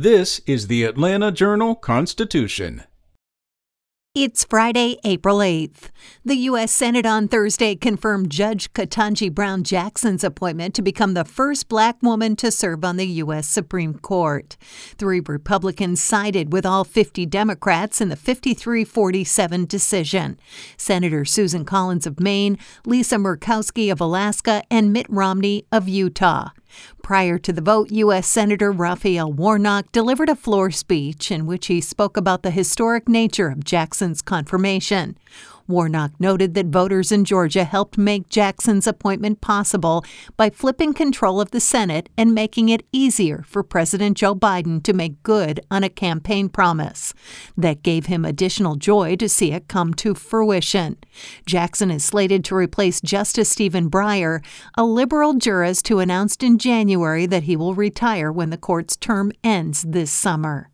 This is the Atlanta Journal Constitution. It's Friday, April 8th. The U.S. Senate on Thursday confirmed Judge Ketanji Brown Jackson's appointment to become the first black woman to serve on the U.S. Supreme Court. Three Republicans sided with all 50 Democrats in the 53 47 decision. Senator Susan Collins of Maine, Lisa Murkowski of Alaska, and Mitt Romney of Utah. Prior to the vote, U.S. Senator Raphael Warnock delivered a floor speech in which he spoke about the historic nature of Jackson's confirmation. Warnock noted that voters in Georgia helped make Jackson's appointment possible by flipping control of the Senate and making it easier for President Joe Biden to make good on a campaign promise. That gave him additional joy to see it come to fruition. Jackson is slated to replace Justice Stephen Breyer, a liberal jurist who announced in January that he will retire when the court's term ends this summer.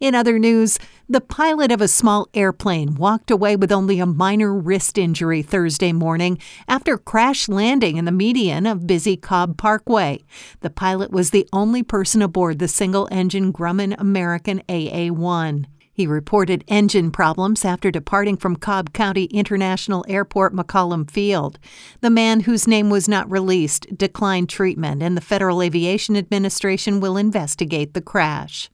In other news, the pilot of a small airplane walked away with only a minor wrist injury Thursday morning after crash landing in the median of busy Cobb Parkway. The pilot was the only person aboard the single engine Grumman American AA 1. He reported engine problems after departing from Cobb County International Airport McCollum Field. The man, whose name was not released, declined treatment, and the Federal Aviation Administration will investigate the crash.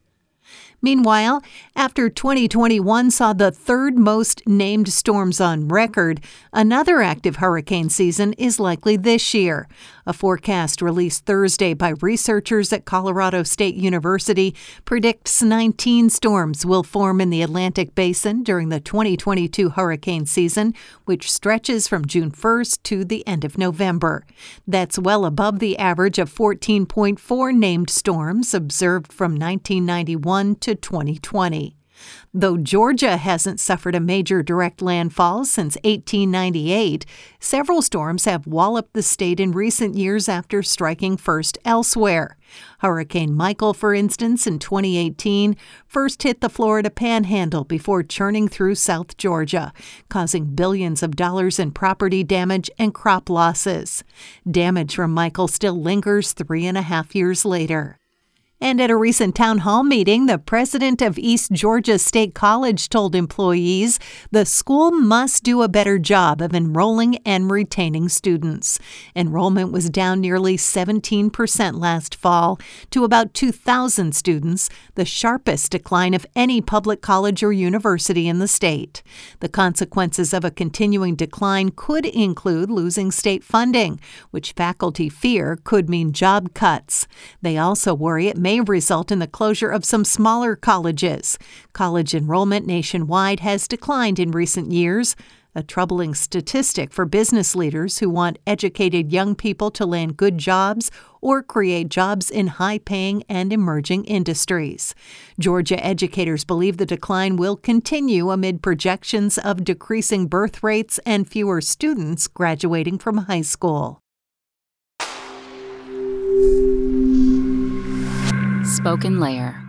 Meanwhile, after 2021 saw the third most named storms on record, another active hurricane season is likely this year. A forecast released Thursday by researchers at Colorado State University predicts 19 storms will form in the Atlantic Basin during the 2022 hurricane season, which stretches from June 1st to the end of November. That's well above the average of 14.4 named storms observed from 1991 to 2020. Though Georgia hasn't suffered a major direct landfall since 1898, several storms have walloped the state in recent years after striking first elsewhere. Hurricane Michael, for instance, in 2018, first hit the Florida panhandle before churning through South Georgia, causing billions of dollars in property damage and crop losses. Damage from Michael still lingers three and a half years later. And at a recent town hall meeting, the president of East Georgia State College told employees the school must do a better job of enrolling and retaining students. Enrollment was down nearly 17% last fall to about 2,000 students, the sharpest decline of any public college or university in the state. The consequences of a continuing decline could include losing state funding, which faculty fear could mean job cuts. They also worry it may result in the closure of some smaller colleges. College enrollment nationwide has declined in recent years, a troubling statistic for business leaders who want educated young people to land good jobs or create jobs in high paying and emerging industries. Georgia educators believe the decline will continue amid projections of decreasing birth rates and fewer students graduating from high school. SpokenLayer.